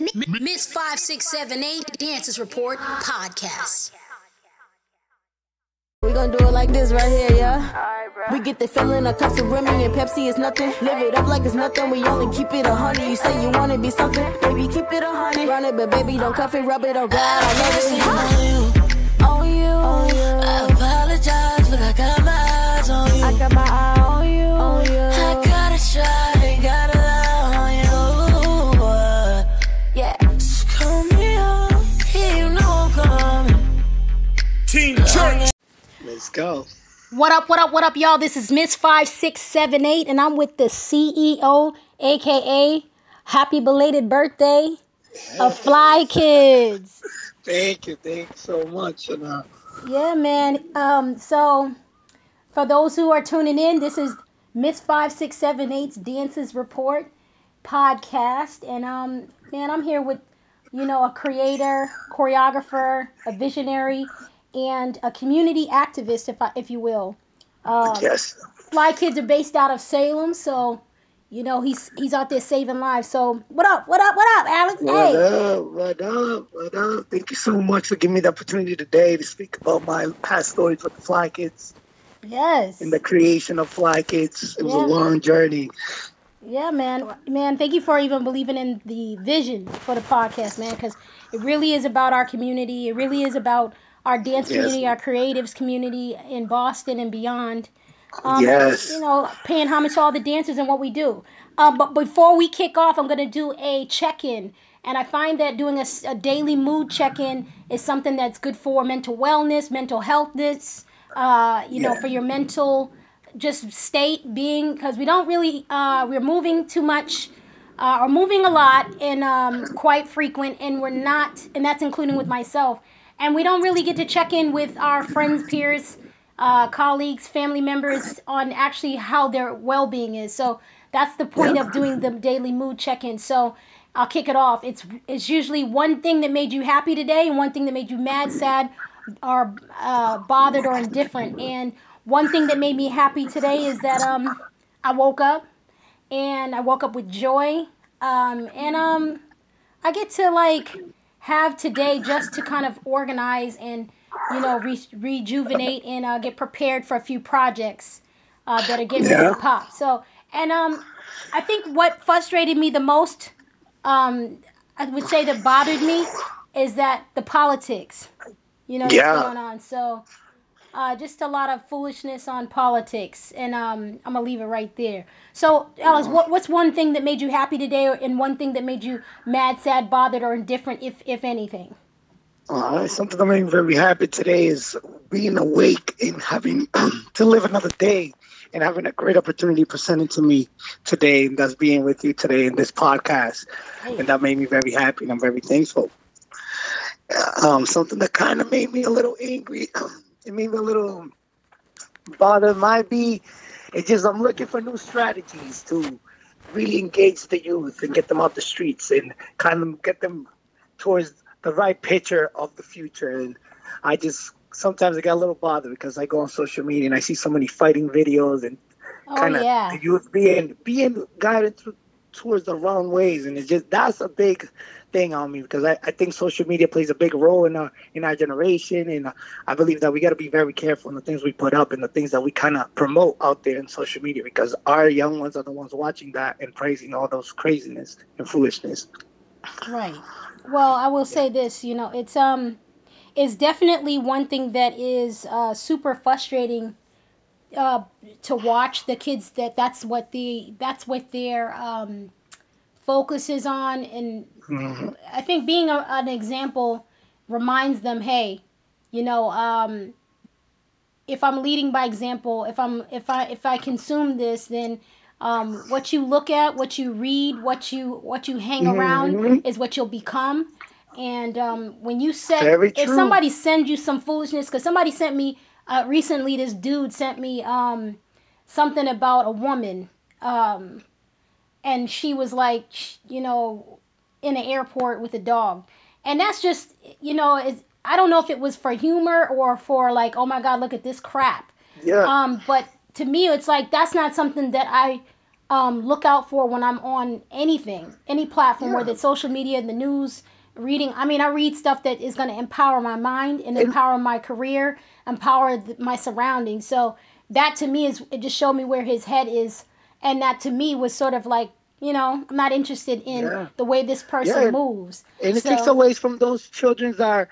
Miss 5678 Dancers Report Podcast. We gonna do it like this right here, yeah? we get the feeling a cups of Remy and Pepsi is nothing. Live it up like it's nothing. We only keep it a hundred. You say you wanna be something, baby, keep it a hundred. Run it, but baby, don't cuff it, rub it, don't ride. I love it. On you, On you, on you. I apologize, but I got my eyes on you. I got my eye go. What up, what up, what up, y'all? This is Miss 5678, and I'm with the CEO, aka Happy Belated Birthday of Fly Kids. Thank you. Thank you so much. And uh, Yeah, man. Um, so for those who are tuning in, this is Miss 5678's Dancers Report podcast. And um, man, I'm here with, you know, a creator, choreographer, a visionary, and a community activist, if I, if you will. Um, yes. Fly Kids are based out of Salem, so you know he's he's out there saving lives. So what up? What up? What up, Alex? What Hey. up? What up? What up? Thank you so much for giving me the opportunity today to speak about my past stories with the Fly Kids Yes. and the creation of Fly Kids. It was Yeah. a long journey. Yeah, man. Man, thank you for even believing in the vision for the podcast, man, because it really is about our community. It really is about our dance Yes. community, our creatives community in Boston and beyond. Um, Yes. You know, paying homage to all the dancers and what we do. Um, but before we kick off, I'm going to do a check in. And I find that doing a daily mood check in is something that's good for mental wellness, mental healthness, uh, you know, for your mental just state being, because we don't really, uh, we're moving too much. Uh, are moving a lot and um, quite frequent, and we're not, and that's including with myself. And we don't really get to check in with our friends, peers, uh, colleagues, family members on actually how their well being is. So that's the point Yeah. of doing the daily mood check in. So I'll kick it off. It's it's usually one thing that made you happy today and one thing that made you mad, sad, or uh, bothered or indifferent. And one thing that made me happy today is that um I woke up and I woke up with joy. Um, and um I get to like have today just to kind of organize and you know re- rejuvenate and uh, get prepared for a few projects uh, that are getting Yeah. to pop. So and um I think what frustrated me the most um I would say that bothered me is that the politics you know Yeah. going on. So uh, just a lot of foolishness on politics, and um, I'm gonna leave it right there. So, Alice, what, what's one thing that made you happy today, or, and one thing that made you mad, sad, bothered, or indifferent, if if anything? Uh, something that made me very happy today is being awake and having to live another day and having a great opportunity presented to me today. And that's being with you today in this podcast. And that made me very happy and I'm very thankful. Uh, Um, something that kind of made me a little angry, me a little bothered might be, it's just I'm looking for new strategies to really engage the youth and get them out the streets and kind of get them towards the right picture of the future. And I just sometimes I get a little bothered because I go on social media and I see so many fighting videos and Oh kind of yeah, the youth being being guided to, towards the wrong ways, and it's just that's a big thing on me because I, I think social media plays a big role in our in our generation, and uh, I believe that we got to be very careful in the things we put up and the things that we kind of promote out there in social media because our young ones are the ones watching that and praising all those craziness and foolishness. right. Well, I will say this. You know, it's um, it's definitely one thing that is uh, super frustrating. Uh, to watch the kids that that's what the that's what their um, focus is on and Mhm. I think being a, an example reminds them, hey, you know, um, if I'm leading by example, if I'm if I if I consume this, then um, what you look at, what you read, what you what you hang around Mhm. is what you'll become. And um, when you set, Very if somebody sends you some foolishness, because somebody sent me uh, recently, this dude sent me um, something about a woman, um, and she was like, you know, in an airport with a dog, and that's just, you know, it's, I don't know if it was for humor or for like, oh my God, look at this crap. Yeah, Um, but to me, it's like that's not something that I um, look out for when I'm on anything, any platform, Yeah. whether it's social media, the news, reading. I mean, I read stuff that is going to empower my mind and empower my career, empower th- my surroundings. So that to me is it just showed me where his head is, and that to me was sort of like you know I'm not interested in Yeah. the way this person Yeah. moves. and it So- takes away from those children that are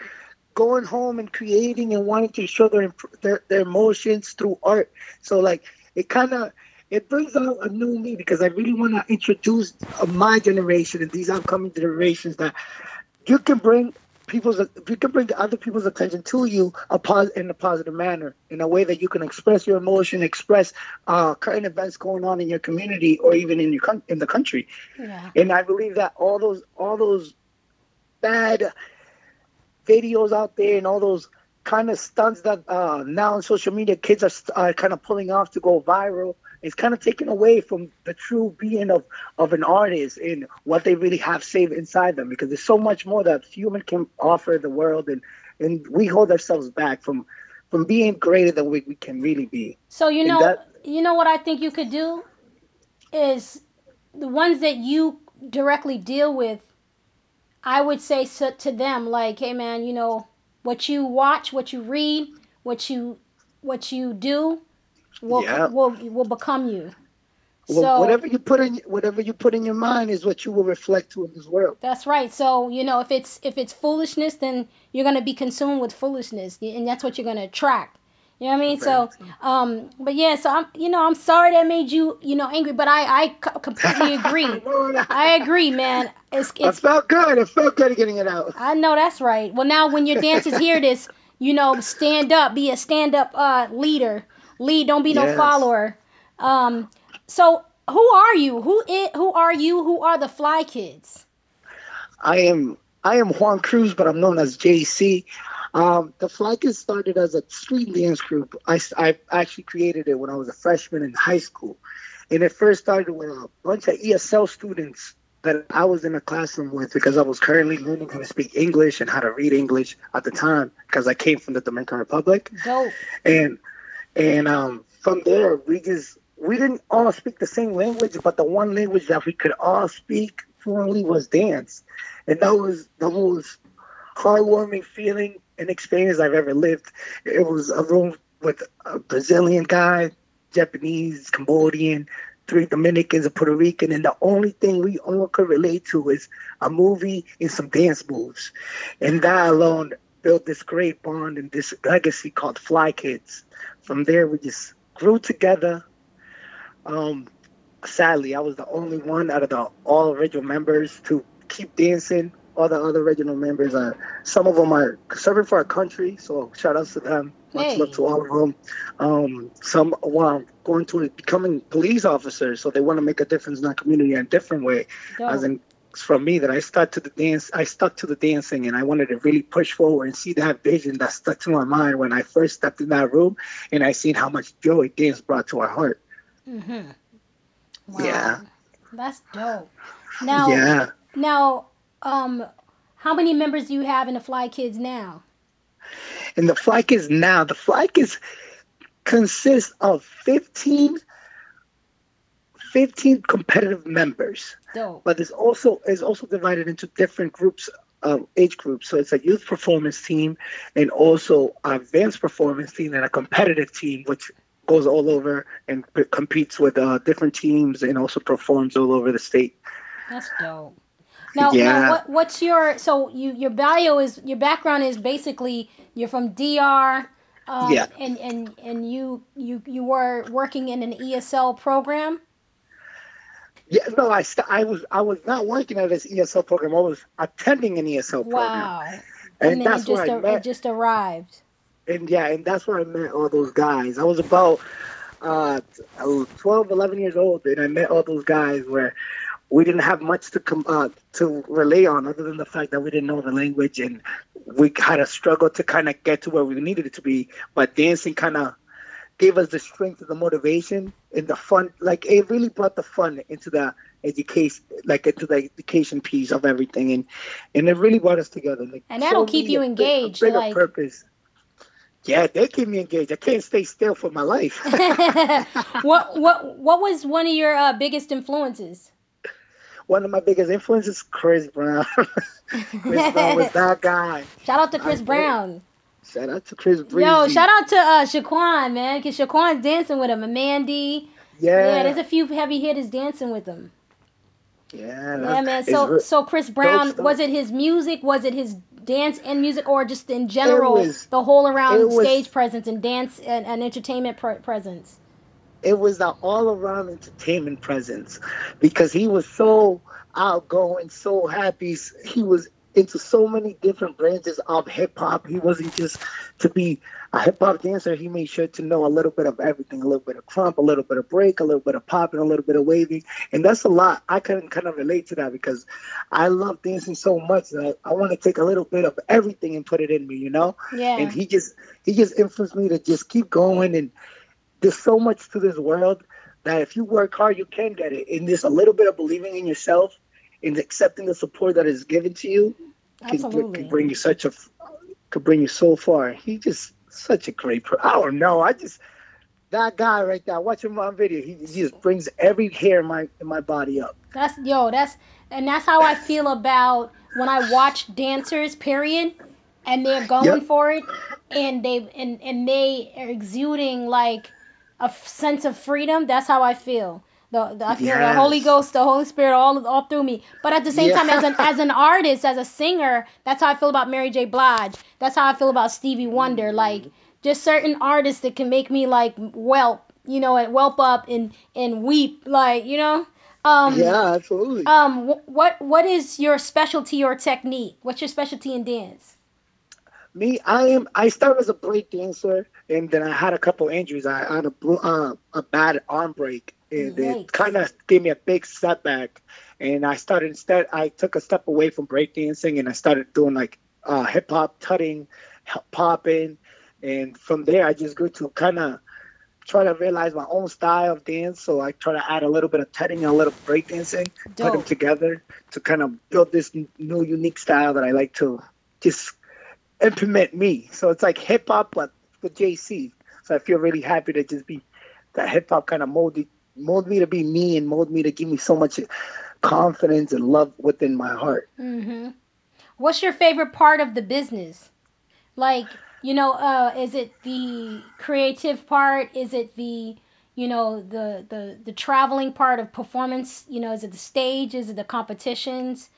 going home and creating and wanting to show their their, their emotions through art. So like it kind of it brings out a new me because I really want to introduce uh, my generation and these upcoming generations that you can bring people's if you can bring other people's attention to you a pos- in a positive manner in a way that you can express your emotion express uh, current events going on in your community or even in your coun- in the country Yeah. and I believe that all those all those bad videos out there and all those kind of stunts that uh, now on social media kids are, st- are kind of pulling off to go viral it's kind of taken away from the true being of, of an artist and what they really have saved inside them because there's so much more that human can offer the world and, and we hold ourselves back from from being greater than we, we can really be So you And know, that- you know what I think you could do is the ones that you directly deal with. I would say so, to them like, hey man, you know what you watch, what you read, what you what you do will Yeah. will will become you. Well, so whatever you put in whatever you put in your mind is what you will reflect to in this world that's right. So you know if it's if it's foolishness, then you're gonna be consumed with foolishness, and that's what you're gonna attract. You know what I mean? So, um, but yeah, so I'm, you know, I'm sorry that made you, you know, angry, but I, I completely agree. I agree, man. It's, it's, felt good. It felt good getting it out. I know that's right. Well, now when your dancers hear this, you know, stand up, be a stand up uh, leader. Lead, don't be no Yes. follower. Um, so who are you? Who i- who are you? Who are the Fly Kids? I am I am Juan Cruz, but I'm known as JC. Um, the Fly Kids started as a street dance group. I, I actually created it when I was a freshman in high school. And it first started with a bunch of ESL students that I was in a classroom with because I was currently learning how to speak English and how to read English at the time because I came from the Dominican Republic. Dope. and and um, from there we just we didn't all speak the same language, but the one language that we could all speak fluently was dance, and that was the most heartwarming feeling and experience I've ever lived. It was a room with a Brazilian guy, Japanese, Cambodian, three Dominicans, a Puerto Rican, and the only thing we all could relate to is a movie and some dance moves, and that alone built this great bond and this legacy called Fly Kids. From there, we just grew together. Um, sadly, I was the only one out of the all original members to keep dancing. All the other original members are some of them are serving for our country, so shout outs to them. Much Hey. love to all of them. Um, some well, going to becoming police officers, so they want to make a difference in our community in a different way as in from me that I stuck to the dance. I stuck to the dancing, and I wanted to really push forward and see that vision that stuck to my mind when I first stepped in that room, and I seen how much joy dance brought to our heart. Mm-hmm. Wow. Yeah. That's dope. Now, Yeah, now, um, how many members do you have in the Fly Kids now? and the Fly Kids now, the Fly Kids consists of 15, 15 competitive members. Dope. but it's also is also divided into different groups of age groups. So it's a youth performance team and also a advanced performance team and a competitive team, which goes all over and p- competes with uh, different teams and also performs all over the state. That's dope. Now, Yeah. now what, what's your so you your bio is your background is basically you're from DR, um, Yeah. and and and you you you were working in an ESL program. Yeah, no, I st- I was I was not working at this ESL program. I was attending an ESL program, Wow. and, And, then that's it just where I met. it just arrived. and yeah, and that's where I met all those guys. I was about uh, 12, 11 years old, and I met all those guys where we didn't have much to come uh, to relay on, other than the fact that we didn't know the language, and we had a struggle to kind of get to where we needed it to be. But dancing kind of gave us the strength and the motivation and the fun. Like it really brought the fun into the education, like into the education piece of everything, and and it really brought us together. Like, And that'll keep you a big- a engaged, bigger like- purpose. Yeah, they keep me engaged. I can't stay still for my life. what what what was one of your uh, biggest influences? One of my biggest influences, Chris Brown. Chris Brown was that guy. Shout out to Chris I- Brown. Shout out to Chris Breezy. Yo, shout out to uh, Shaquan, man, because Shaquan's dancing with him. And Mandy. Yeah, Yeah. there's a few heavy hitters dancing with him. yeah, Yeah, man. So, re- so Chris Brown, was it his music? Was it his dance and music, or just in general was- the whole around was- stage presence and dance and, and entertainment pre- presence? it was the all around entertainment presence because he was so outgoing, so happy. He was into so many different branches of hip hop. He wasn't just to be a hip hop dancer. He made sure to know a little bit of everything, a little bit of krump, a little bit of break, a little bit of pop, and a little bit of waving. And that's a lot. I can kind of relate to that because I love dancing so much that I want to take a little bit of everything and put it in me, you know? Yeah. and he just he just influenced me to just keep going and there's so much to this world that if you work hard you can get it and there's a little bit of believing in yourself and accepting the support that is given to you can, Absolutely. can bring you such a could bring you so far he just such a great pro- i don't know i just that guy right there watch him on video he, he just brings every hair in my in my body up That's yo, that's and that's how I feel about when I watch dancers, period, and they're going Yep. for it and they and, and they are exuding like a f- sense of freedom. That's how I feel. The, the I feel the Holy Ghost, the Holy Spirit all all through me. But at the same time as an as an artist, as a singer, that's how I feel about Mary J. Blige. That's how I feel about Stevie Wonder. Like just certain artists that can make me like whelp, you know, and whelp up and and weep like, you know? Um yeah absolutely um, what what is your specialty or technique? What's your specialty in dance? Me, I am. I started as a break dancer, and then I had a couple injuries. I had a uh, a bad arm break, and it kind of gave me a big setback. And I started instead. I took a step away from break dancing, and I started doing like uh, hip hop, tutting, popping, and from there I just grew to kind of try to realize my own style of dance. So I try to add a little bit of tutting and a little break dancing, put them together to kind of build this new unique style that I like to just implement me. So it's like hip hop, but with JC. So I feel really happy to just be that hip hop kind of molded mold me to be me and mold me to give me so much confidence and love within my heart. Mm-hmm. What's your favorite part of the business? Like, you know, uh, is it the creative part? Is it the, you know, the the the traveling part of performance? You know, is it the stage? Is it the competitions?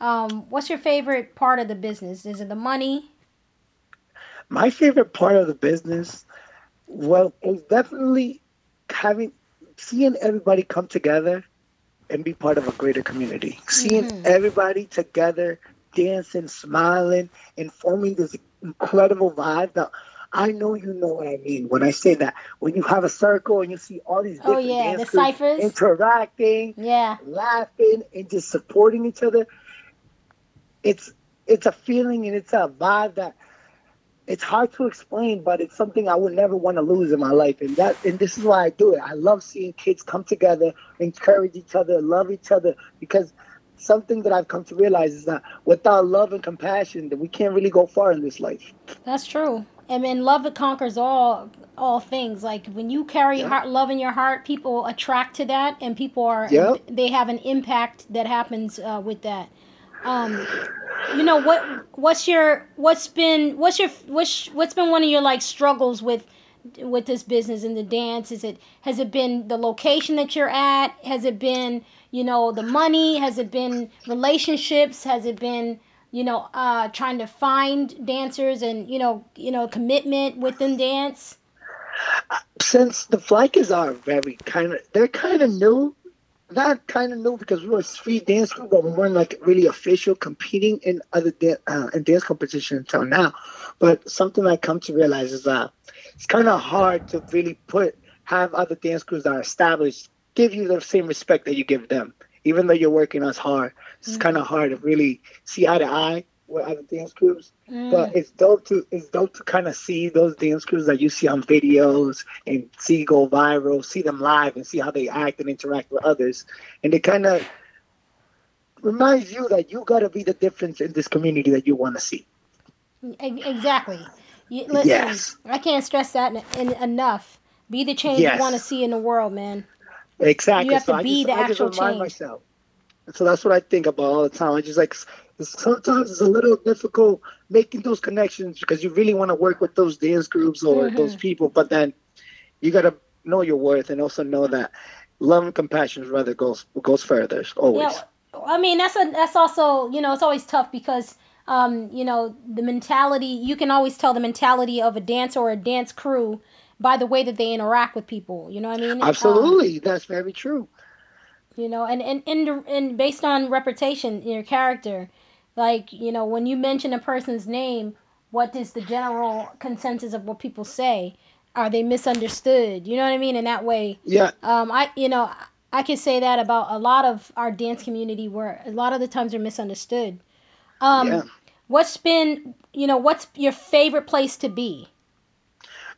Um, what's your favorite part of the business? Is it the money? My favorite part of the business, well, is definitely having seeing everybody come together and be part of a greater community. Seeing Mhm. everybody together, dancing, smiling, and forming this incredible vibe that I know you know what I mean when I say that. When you have a circle and you see all these Oh, different yeah, the ciphers. interacting, Yeah. laughing, and just supporting each other, it's it's a feeling and it's a vibe that it's hard to explain, but it's something I would never want to lose in my life. And that and this is why I do it. I love seeing kids come together, encourage each other, love each other, because something that I've come to realize is that without love and compassion, that we can't really go far in this life. That's true. And then love it conquers all all things. Like when you carry Yeah. heart, love in your heart, people attract to that, and people are Yeah. they have an impact that happens uh, with that. Um, you know what? What's your what's been what's your what's what's been one of your like struggles with with this business and the dance? Is it has it been the location that you're at? Has it been you know the money? Has it been relationships? Has it been you know uh, trying to find dancers and you know you know commitment within dance? Since the Flykids are very kind of, they're kind of new. Not kind of new because we were a street dance group, but we weren't like really official competing in other dan- uh, in dance competition until now. But something I come to realize is that it's kind of hard to really put have other dance groups that are established give you the same respect that you give them, even though you're working as hard. It's kind of hard to really see eye to eye with other dance groups. Mm. But it's dope to it's dope to kind of see those dance crews that you see on videos and see go viral, see them live and see how they act and interact with others, and it kind of reminds you that you gotta be the difference in this community that you want to see. Exactly. You, listen, Yes. I can't stress that en- en- enough. Be the change Yes. you want to see in the world, man. Exactly. You have so to I be just, the I actual change. myself. So that's what I think about all the time. I just like sometimes it's a little difficult making those connections because you really want to work with those dance groups or Mm-hmm. those people, but then you gotta know your worth and also know that love and compassion rather goes goes further always. Yeah, I mean that's a that's also you know it's always tough because um you know the mentality you can always tell the mentality of a dancer or a dance crew by the way that they interact with people. You know what I mean? Um, Absolutely, that's very true. you know, and and and and based on reputation, your character, like you know when you mention a person's name, what is the general consensus of what people say? Are they misunderstood? You know what I mean? In that way, Yeah, um, I you know I can say that about a lot of our dance community where a lot of the times they're misunderstood. Um, yeah. What's been you know what's your favorite place to be?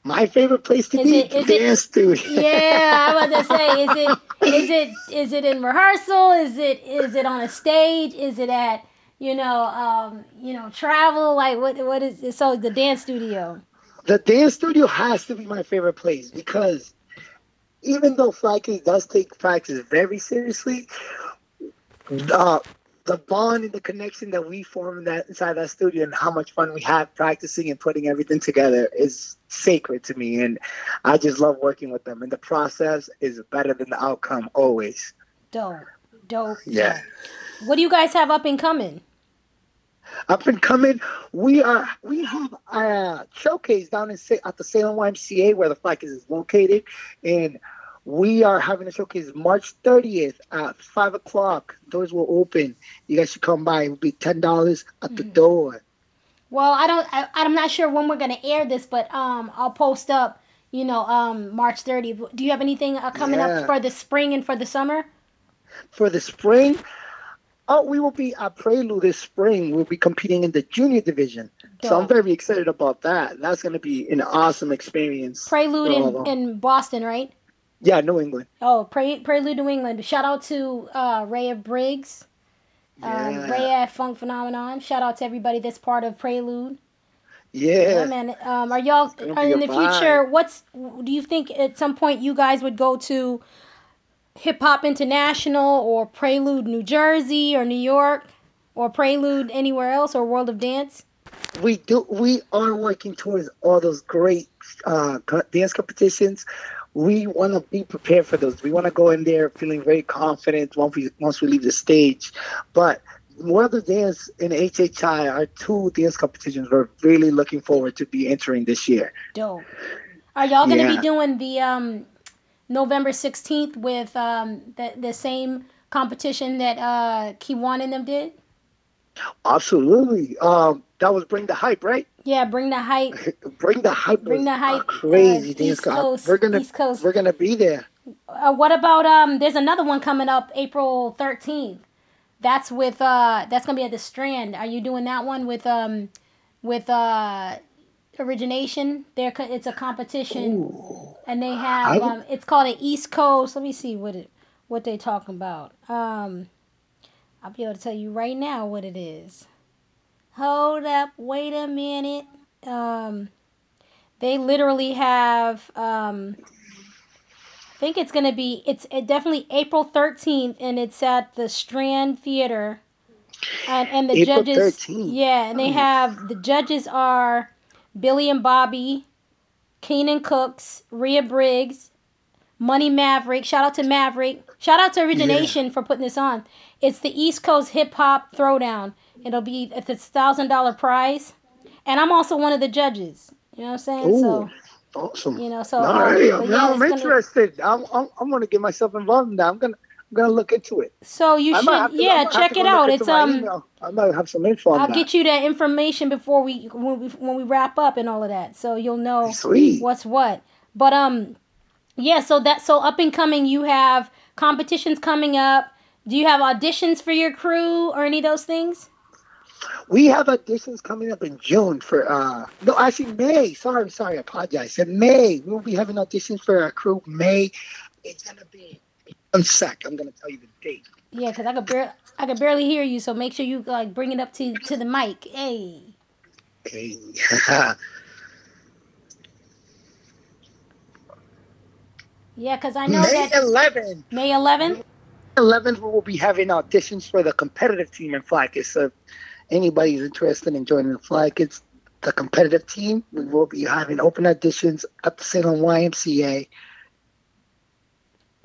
My favorite place to Is be it- is it- dance studio. Yeah, I was about to say, is it is it is it in rehearsal? Is it is it on a stage? Is it at you know um, you know travel? Like what what is it? so the dance studio? the dance studio has to be my favorite place because even though Fly Kids does take practice very seriously, uh, the bond and the connection that we form in that inside that studio and how much fun we have practicing and putting everything together is sacred to me and I just love working with them and the process is better than the outcome always. Dope, dope. Yeah. What do you guys have up and coming? Up and coming, we are we have a showcase down in at the Salem YMCA where the Fly Kids is located, and we are having a showcase March 30th at five o'clock. Doors will open. You guys should come by. It will be ten dollars at the door. Well, I don't. I, I'm not sure when we're gonna air this, but um, I'll post up. You know, um, March 30th. Do you have anything uh, coming Yeah. up for the spring and for the summer? For the spring, oh, we will be at Prelude this spring. We'll be competing in the junior division. So I'm very excited about that. That's going to be an awesome experience. Prelude in, in Boston, right? yeah, New England. Oh, Pre- Prelude New England. Shout out to uh, Rhea Briggs, um, Yeah. Rhea at Funk Phenomenon. Shout out to everybody that's part of Prelude. Yeah. Yeah, man. Um, are y'all are in the future? What's do you think at some point you guys would go to Hip Hop International or Prelude New Jersey or New York or Prelude anywhere else or World of Dance? we do we are working towards all those great uh, dance competitions we want to be prepared for those we want to go in there feeling very confident once we once we leave the stage but World of Dance and HHI are two dance competitions we're really looking forward to be entering this year. Dope. Are y'all gonna Yeah. be doing the um, November sixteenth with um, the the same competition that uh, Kiwan and them did? Absolutely. Um, that was Bring the Hype, right? Yeah, bring the hype. Bring the Hype. Bring the Hype, Crazy uh. East co- Coast- we're gonna East Coast. we're gonna be there. Uh, what about um? There's another one coming up April thirteenth. That's with uh. That's gonna be at the Strand. Are you doing that one with um, with uh, origination? There, it's a competition, and they have I- um. It's called an East Coast. Let me see what it what they talking about. Um, I'll be able to tell you right now what it is. Hold up, wait a minute. Um, they literally have um. I think it's gonna be it's it definitely April thirteenth, and it's at the Strand Theater. And and the April judges, 13th. yeah, and they Oh. have the judges are Billy and Bobby, Keenan Cooks, Rhea Briggs, Money Maverick. Shout out to Maverick. Shout out to Origination for putting this on. It's the East Coast Hip Hop Throwdown. It'll be it's a thousand dollar prize, and I'm also one of the judges. You know what I'm saying? Ooh, so awesome. you know, so All um, I'm, yeah, I'm it's gonna- interested. I'm, I'm, I'm to get myself involved in that. I'm going to I'm gonna look into it. So you I should, to- yeah, check it out. It's um, email. I might have some info. I'll get you that information before we when we when we wrap up and all of that, so you'll know Sweet. what's what. But um, yeah. So that so up and coming, you have competitions coming up. Do you have auditions for your crew or any of those things? We have auditions coming up in June for uh no actually May. Sorry, sorry, I apologize. In May, we'll be having auditions for our crew. May. It's gonna be one sec, I'm gonna tell you the date. Yeah, cause I could barely I could barely hear you, so make sure you like bring it up to to the mic. Hey. Hey. yeah, cause I know May that 11th. May 11th. 11th, we'll be having auditions for the competitive team in Fly Kids. So, if anybody's interested in joining the Fly Kids, the competitive team, we will be having open auditions at the Salem YMCA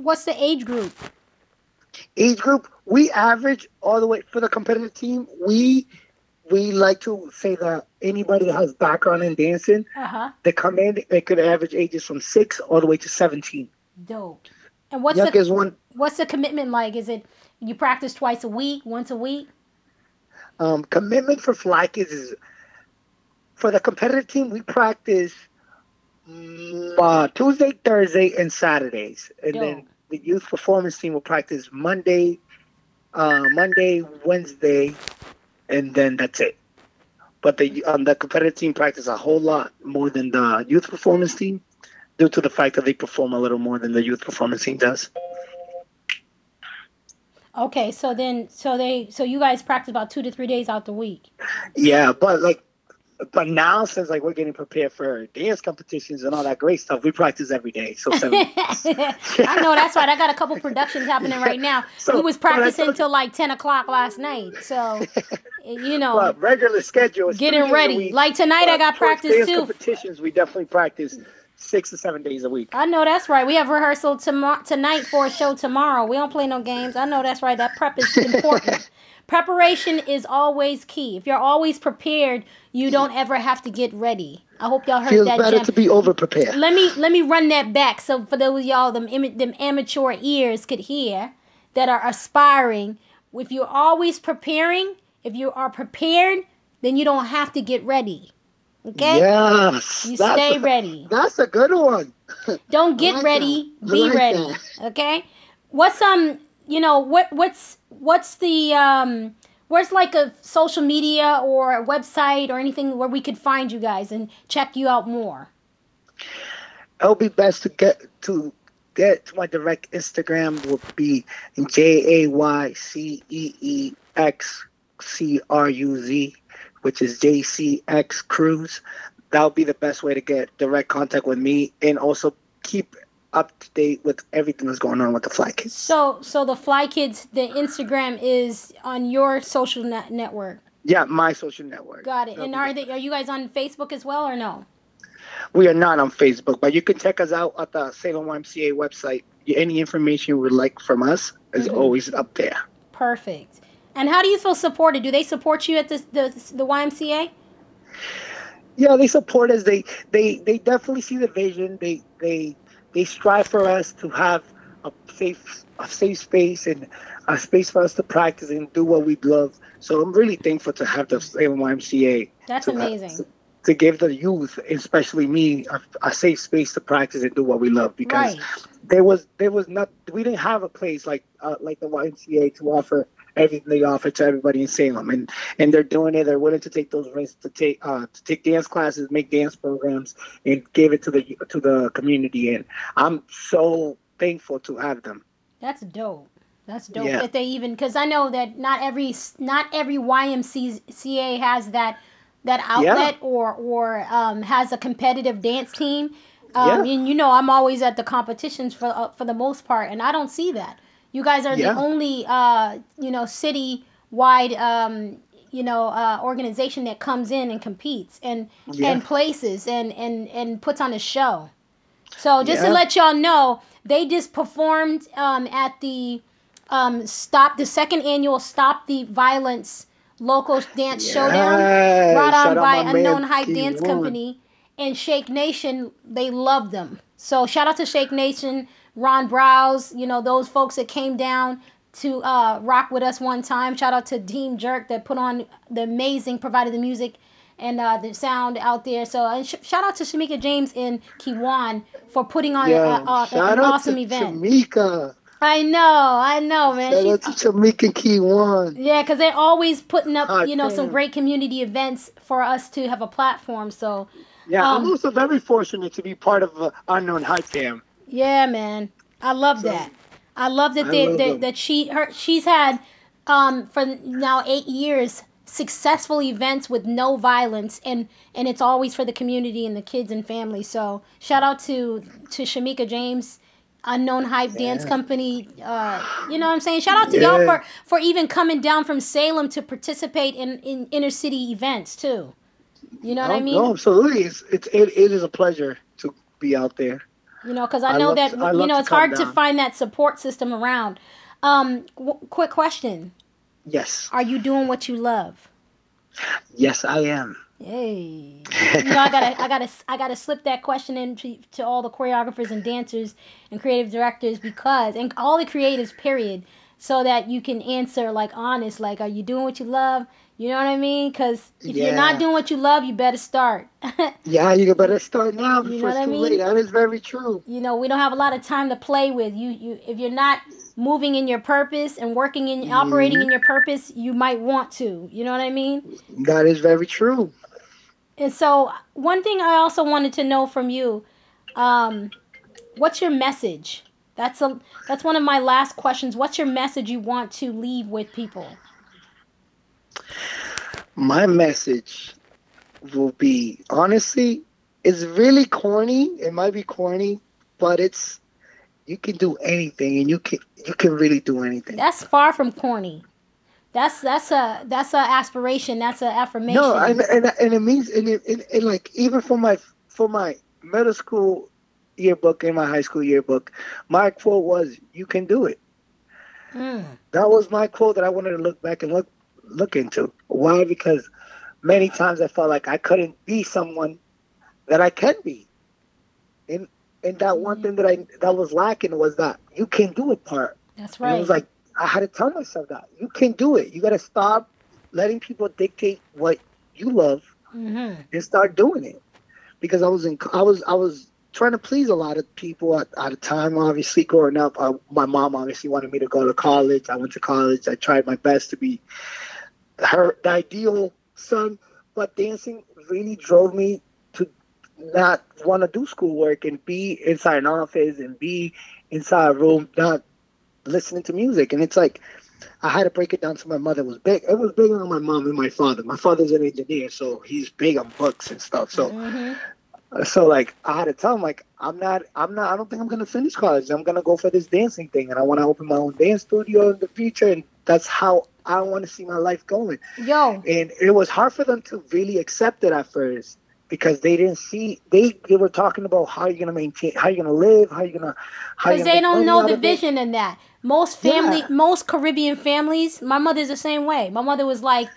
What's the age group? Age group, we average all the way for the competitive team. We we like to say that anybody that has background in dancing, Uh huh. they come in, they could average ages from six all the way to 17. Dope. And what's the Youngest one, what's the commitment like? Is it you practice twice a week, once a week? um, commitment for Fly Kids is for the competitive team. We practice mm, uh, Tuesday, Thursday, and Saturdays, and then Dope. The youth performance team will practice Monday, uh, Monday, Wednesday, and then that's it. But the um, the competitive team practice a whole lot more than the youth performance team, due to the fact that they perform a little more than the youth performance team does. Okay, so then so they so you guys practice about two to three days out the week. Yeah, but like, but now since like we're getting prepared for dance competitions and all that great stuff, we practice every day. So seven. I know that's right. I got a couple productions happening right now. So- we was practicing until like ten o'clock last night. So you know, regular schedule. getting ready. Like tonight, I got practice too. Competitions, we definitely practice six to seven days a week. I know that's right. We have rehearsal tomorrow tonight for a show tomorrow. We don't play no games. I know that's right. That prep is important. Preparation is always key. If you're always prepared, you don't ever have to get ready. I hope y'all heard Feels that. better Gem. to be over prepared. let me let me run that back so for those of y'all them them amateur ears could hear that are aspiring. If you're always preparing, if you are prepared, then you don't have to get ready. Okay? Yes, You stay a, ready. That's a good one. Don't get like ready, that. Be like ready. that. Okay? What's um you know, what what's what's the um where's like a social media or a website or anything where we could find you guys and check you out more? It'll be best to get to get to my direct Instagram would be J A Y C E E X C R U Z, which is J C X Cruz. That'll be the best way to get direct contact with me and also keep up to date with everything that's going on with the Fly Kids. So so the Fly Kids the Instagram is on your social net network. Yeah, my social network. Got it. That'll And are the- they are you guys on Facebook as well or no? We are not on Facebook, but you can check us out at the Salem YMCA website. Any information you would like from us is Mhm. always up there. Perfect. And how do you feel supported? Do they support you at the the, the YMCA? Yeah, they support us. They they they definitely see the vision. They they they strive for us to have a safe a safe space and a space for us to practice and do what we love. So I'm really thankful to have the YMCA That's to amazing. to give the youth, especially me, a, a safe space to practice and do what we love. Because Right. there was there was not we didn't have a place like uh, like the YMCA to offer everything they offer to everybody in Salem, and and they're doing it. They're willing to take those risks to take uh, to take dance classes, make dance programs, and give it to the to the community. And I'm so thankful to have them. That's dope. That's dope Yeah. that they even because I know that not every not every YMCA has that that outlet or or um, has a competitive dance team. Um, Yeah. And you know I'm always at the competitions for uh, for the most part, and I don't see that. You guys are Yeah. the only uh, you know city wide um, you know uh, organization that comes in and competes and Yeah. and places and and and puts on a show. So just to let y'all know, they just performed um, at the um, stop the second annual Stop the Violence local dance showdown brought on by Unknown Hype P1. Dance Company and Shake Nation. They love them. So shout out to Shake Nation, Ron Browse, you know those folks that came down to uh, rock with us one time. Shout out to Team Jerk that put on the amazing, provided the music and uh, the sound out there. So and sh- shout out to Shamika James in Kiwan for putting on uh, uh, shout an awesome event. Tamika. I know, I know, man. Shout She's out to Tamika and Keywan. yeah, because they're always putting up, Hot you know, some great community events for us to have a platform. So, Yeah, Um, I'm also very fortunate to be part of uh, Unknown Hype Fam. Yeah, man, I love that. I love that I they, love they that she her she's had um for now eight years successful events with no violence and and it's always for the community and the kids and family So shout out to to Shamika James unknown hype dance company. Uh, you know what I'm saying? Shout out to y'all for for even coming down from Salem to participate in in inner city events too. You know what I mean? no, absolutely. It's, it's it, it is a pleasure to be out there. You know, because I I know love that to- I you know it's hard to find that support system around. Um, w- quick question: Yes, Are you doing what you love? yes, I am. Hey, you know I gotta, I gotta, I gotta slip that question in to, to all the choreographers and dancers and creative directors because, and all the creatives, period, so that you can answer like honest, like, are you doing what you love? You know what I mean? Because if you're not doing what you love, you better start. Yeah, you better start now You know before what it's I too mean? late. That is very true. you know, we don't have a lot of time to play with. You, you, if you're not moving in your purpose and working in, operating in your purpose, you might want to. You know what I mean? That is very true. And so, one thing I also wanted to know from you, um, what's your message? That's a that's one of my last questions. What's your message you want to leave with people? My message will be honestly, it's really corny. It might be corny, but it's you can do anything and you can you can really do anything. That's far from corny. That's that's a that's a aspiration. That's an affirmation. No, and, and and it means and it, and, and like even for my for my middle school yearbook in my high school yearbook, my quote was "You can do it." Mm. That was my quote that I wanted to look back and look look into. Why? Because many times I felt like I couldn't be someone that I can be, and and that one thing that I that was lacking was that you can do it part. That's And it was like I had to tell myself that you can do it. You got to stop letting people dictate what you love hmm and start doing it. Because I was in, I was, I was trying to please a lot of people at, at a time. Obviously, growing up, I, my mom obviously wanted me to go to college. I went to college. I tried my best to be her the ideal son, but dancing really drove me to not want to do schoolwork and be inside an office and be inside a room, not listening to music. And it's like I had to break it down to my mother. It was big. It was bigger on my mom and my father. My father's an engineer, so he's big on books and stuff. So hmm so like I had to tell him like I'm not I'm not I don't think I'm gonna finish college. I'm gonna go for this dancing thing and I wanna open my own dance studio in the future and that's how I wanna see my life going. Yo, And it was hard for them to really accept it at first because they didn't see they they were talking about how you're gonna maintain how you're gonna live, how you're gonna how because they don't know the vision in that. Most family, Yeah. most Caribbean families, my mother's the same way. My mother was like,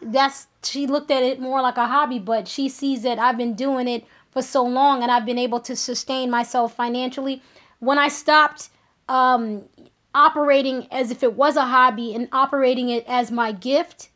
that's she looked at it more like a hobby, but she sees that I've been doing it for so long and I've been able to sustain myself financially. When I stopped um, operating as if it was a hobby and operating it as my gift,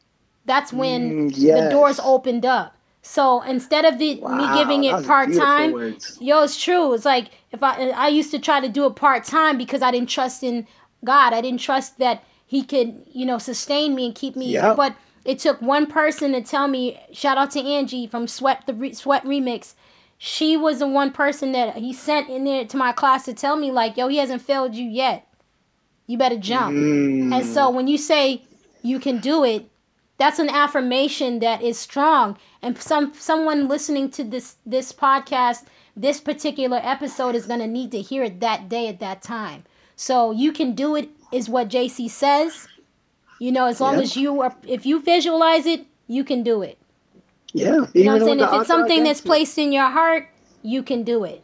that's when Mm, the doors opened up. So instead of the, me giving it part time. Yo, it's true. It's like if I I used to try to do it part time because I didn't trust in God. I didn't trust that He could, you know, sustain me and keep me. Yep. But it took one person to tell me. Shout out to Angie from Sweat the Re- Sweat Remix. She was the one person that he sent in there to my class to tell me like, yo, he hasn't failed you yet. You better jump. Mm. And so when you say you can do it, that's an affirmation that is strong. And some someone listening to this this podcast, this particular episode is going to need to hear it that day at that time. So you can do it is what JC says. You know, as long Yeah. as you are if you visualize it, you can do it. Yeah. You know what I'm saying? If it's something that's placed in your heart, you can do it.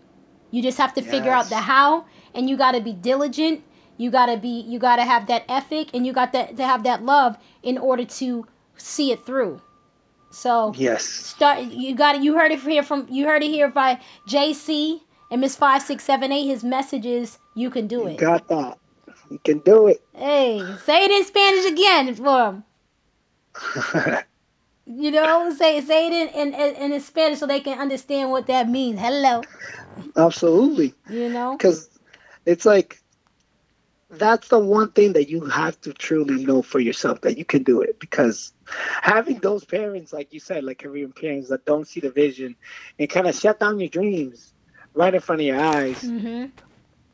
You just have to figure out the how and you got to be diligent. You got to be you got to have that ethic and you got that to have that love in order to see it through. So. Yes. start you got it you heard it here from you heard it here by JC and Miss 5678 his message is you can do You it. got that. You can do it. Hey, say it in Spanish again for him. You know, say say it in, in in Spanish so they can understand what that means. Hello. Absolutely. You know? because it's like that's the one thing that you have to truly know for yourself that you can do it because having those parents like you said like korean parents that don't see the vision and kind of shut down your dreams right in front of your eyes hmm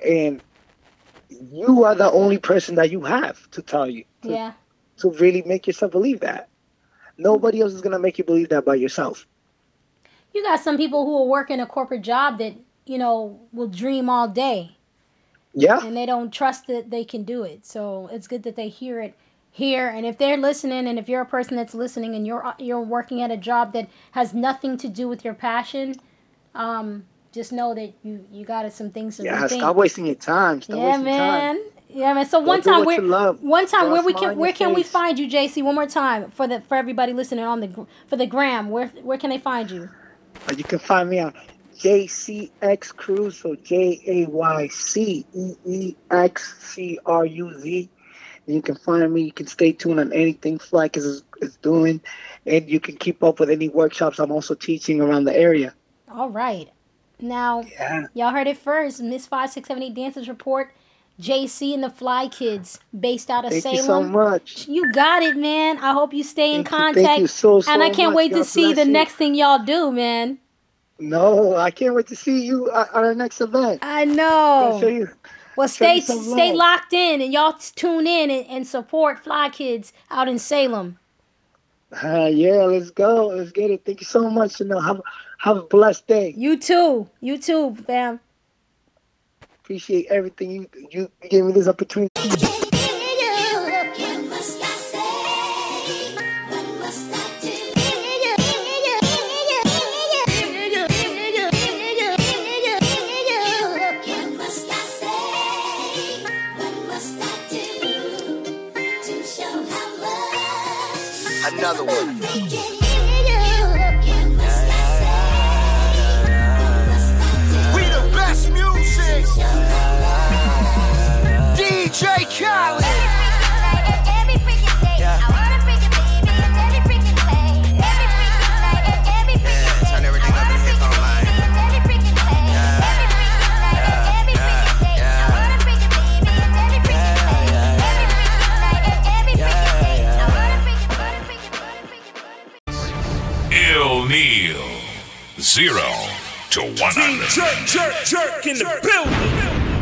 and you are the only person that you have to tell you to, Yeah. to really make yourself believe that nobody else is going to make you believe that by yourself You got some people who will work in a corporate job that, you know, will dream all day. Yeah. and they don't trust that they can do it. So it's good that they hear it here. And if they're listening, and if you're a person that's listening, and you're you're working at a job that has nothing to do with your passion, um, just know that you you got some things to Yeah. rethink. Stop wasting your time. Stop yeah, wasting man. time. Yeah, man. So one time, where one time where we can where can we find you, Jaycee? One more time for the for everybody listening on the for the gram. Where where can they find you? You can find me on JCX Cruz, so J A Y C E E X C R U Z. You can find me. You can stay tuned on anything Fly Kids, is doing, and you can keep up with any workshops I'm also teaching around the area. All right. Now, Yeah. y'all heard it first. Miss Five Six Seven Eight Dancers Report. Jaycee and the Fly Kids, based out of Thank Salem. you so much. You got it, man. I hope you stay in Thank you- contact. thank you so, so and I can't much. wait to see the you. next thing y'all do, man. No, I can't wait to see you at, our next event. I know. show you. Well, show stay you stay locked in, and y'all tune in and, and support Fly Kids out in Salem. Uh, yeah, let's go. Let's get it. Thank you so much. You know, have have a blessed day. You too. You too, fam. Appreciate everything you you gave me this opportunity. What must Zero to 100. Jerk, jerk, jerk in the building.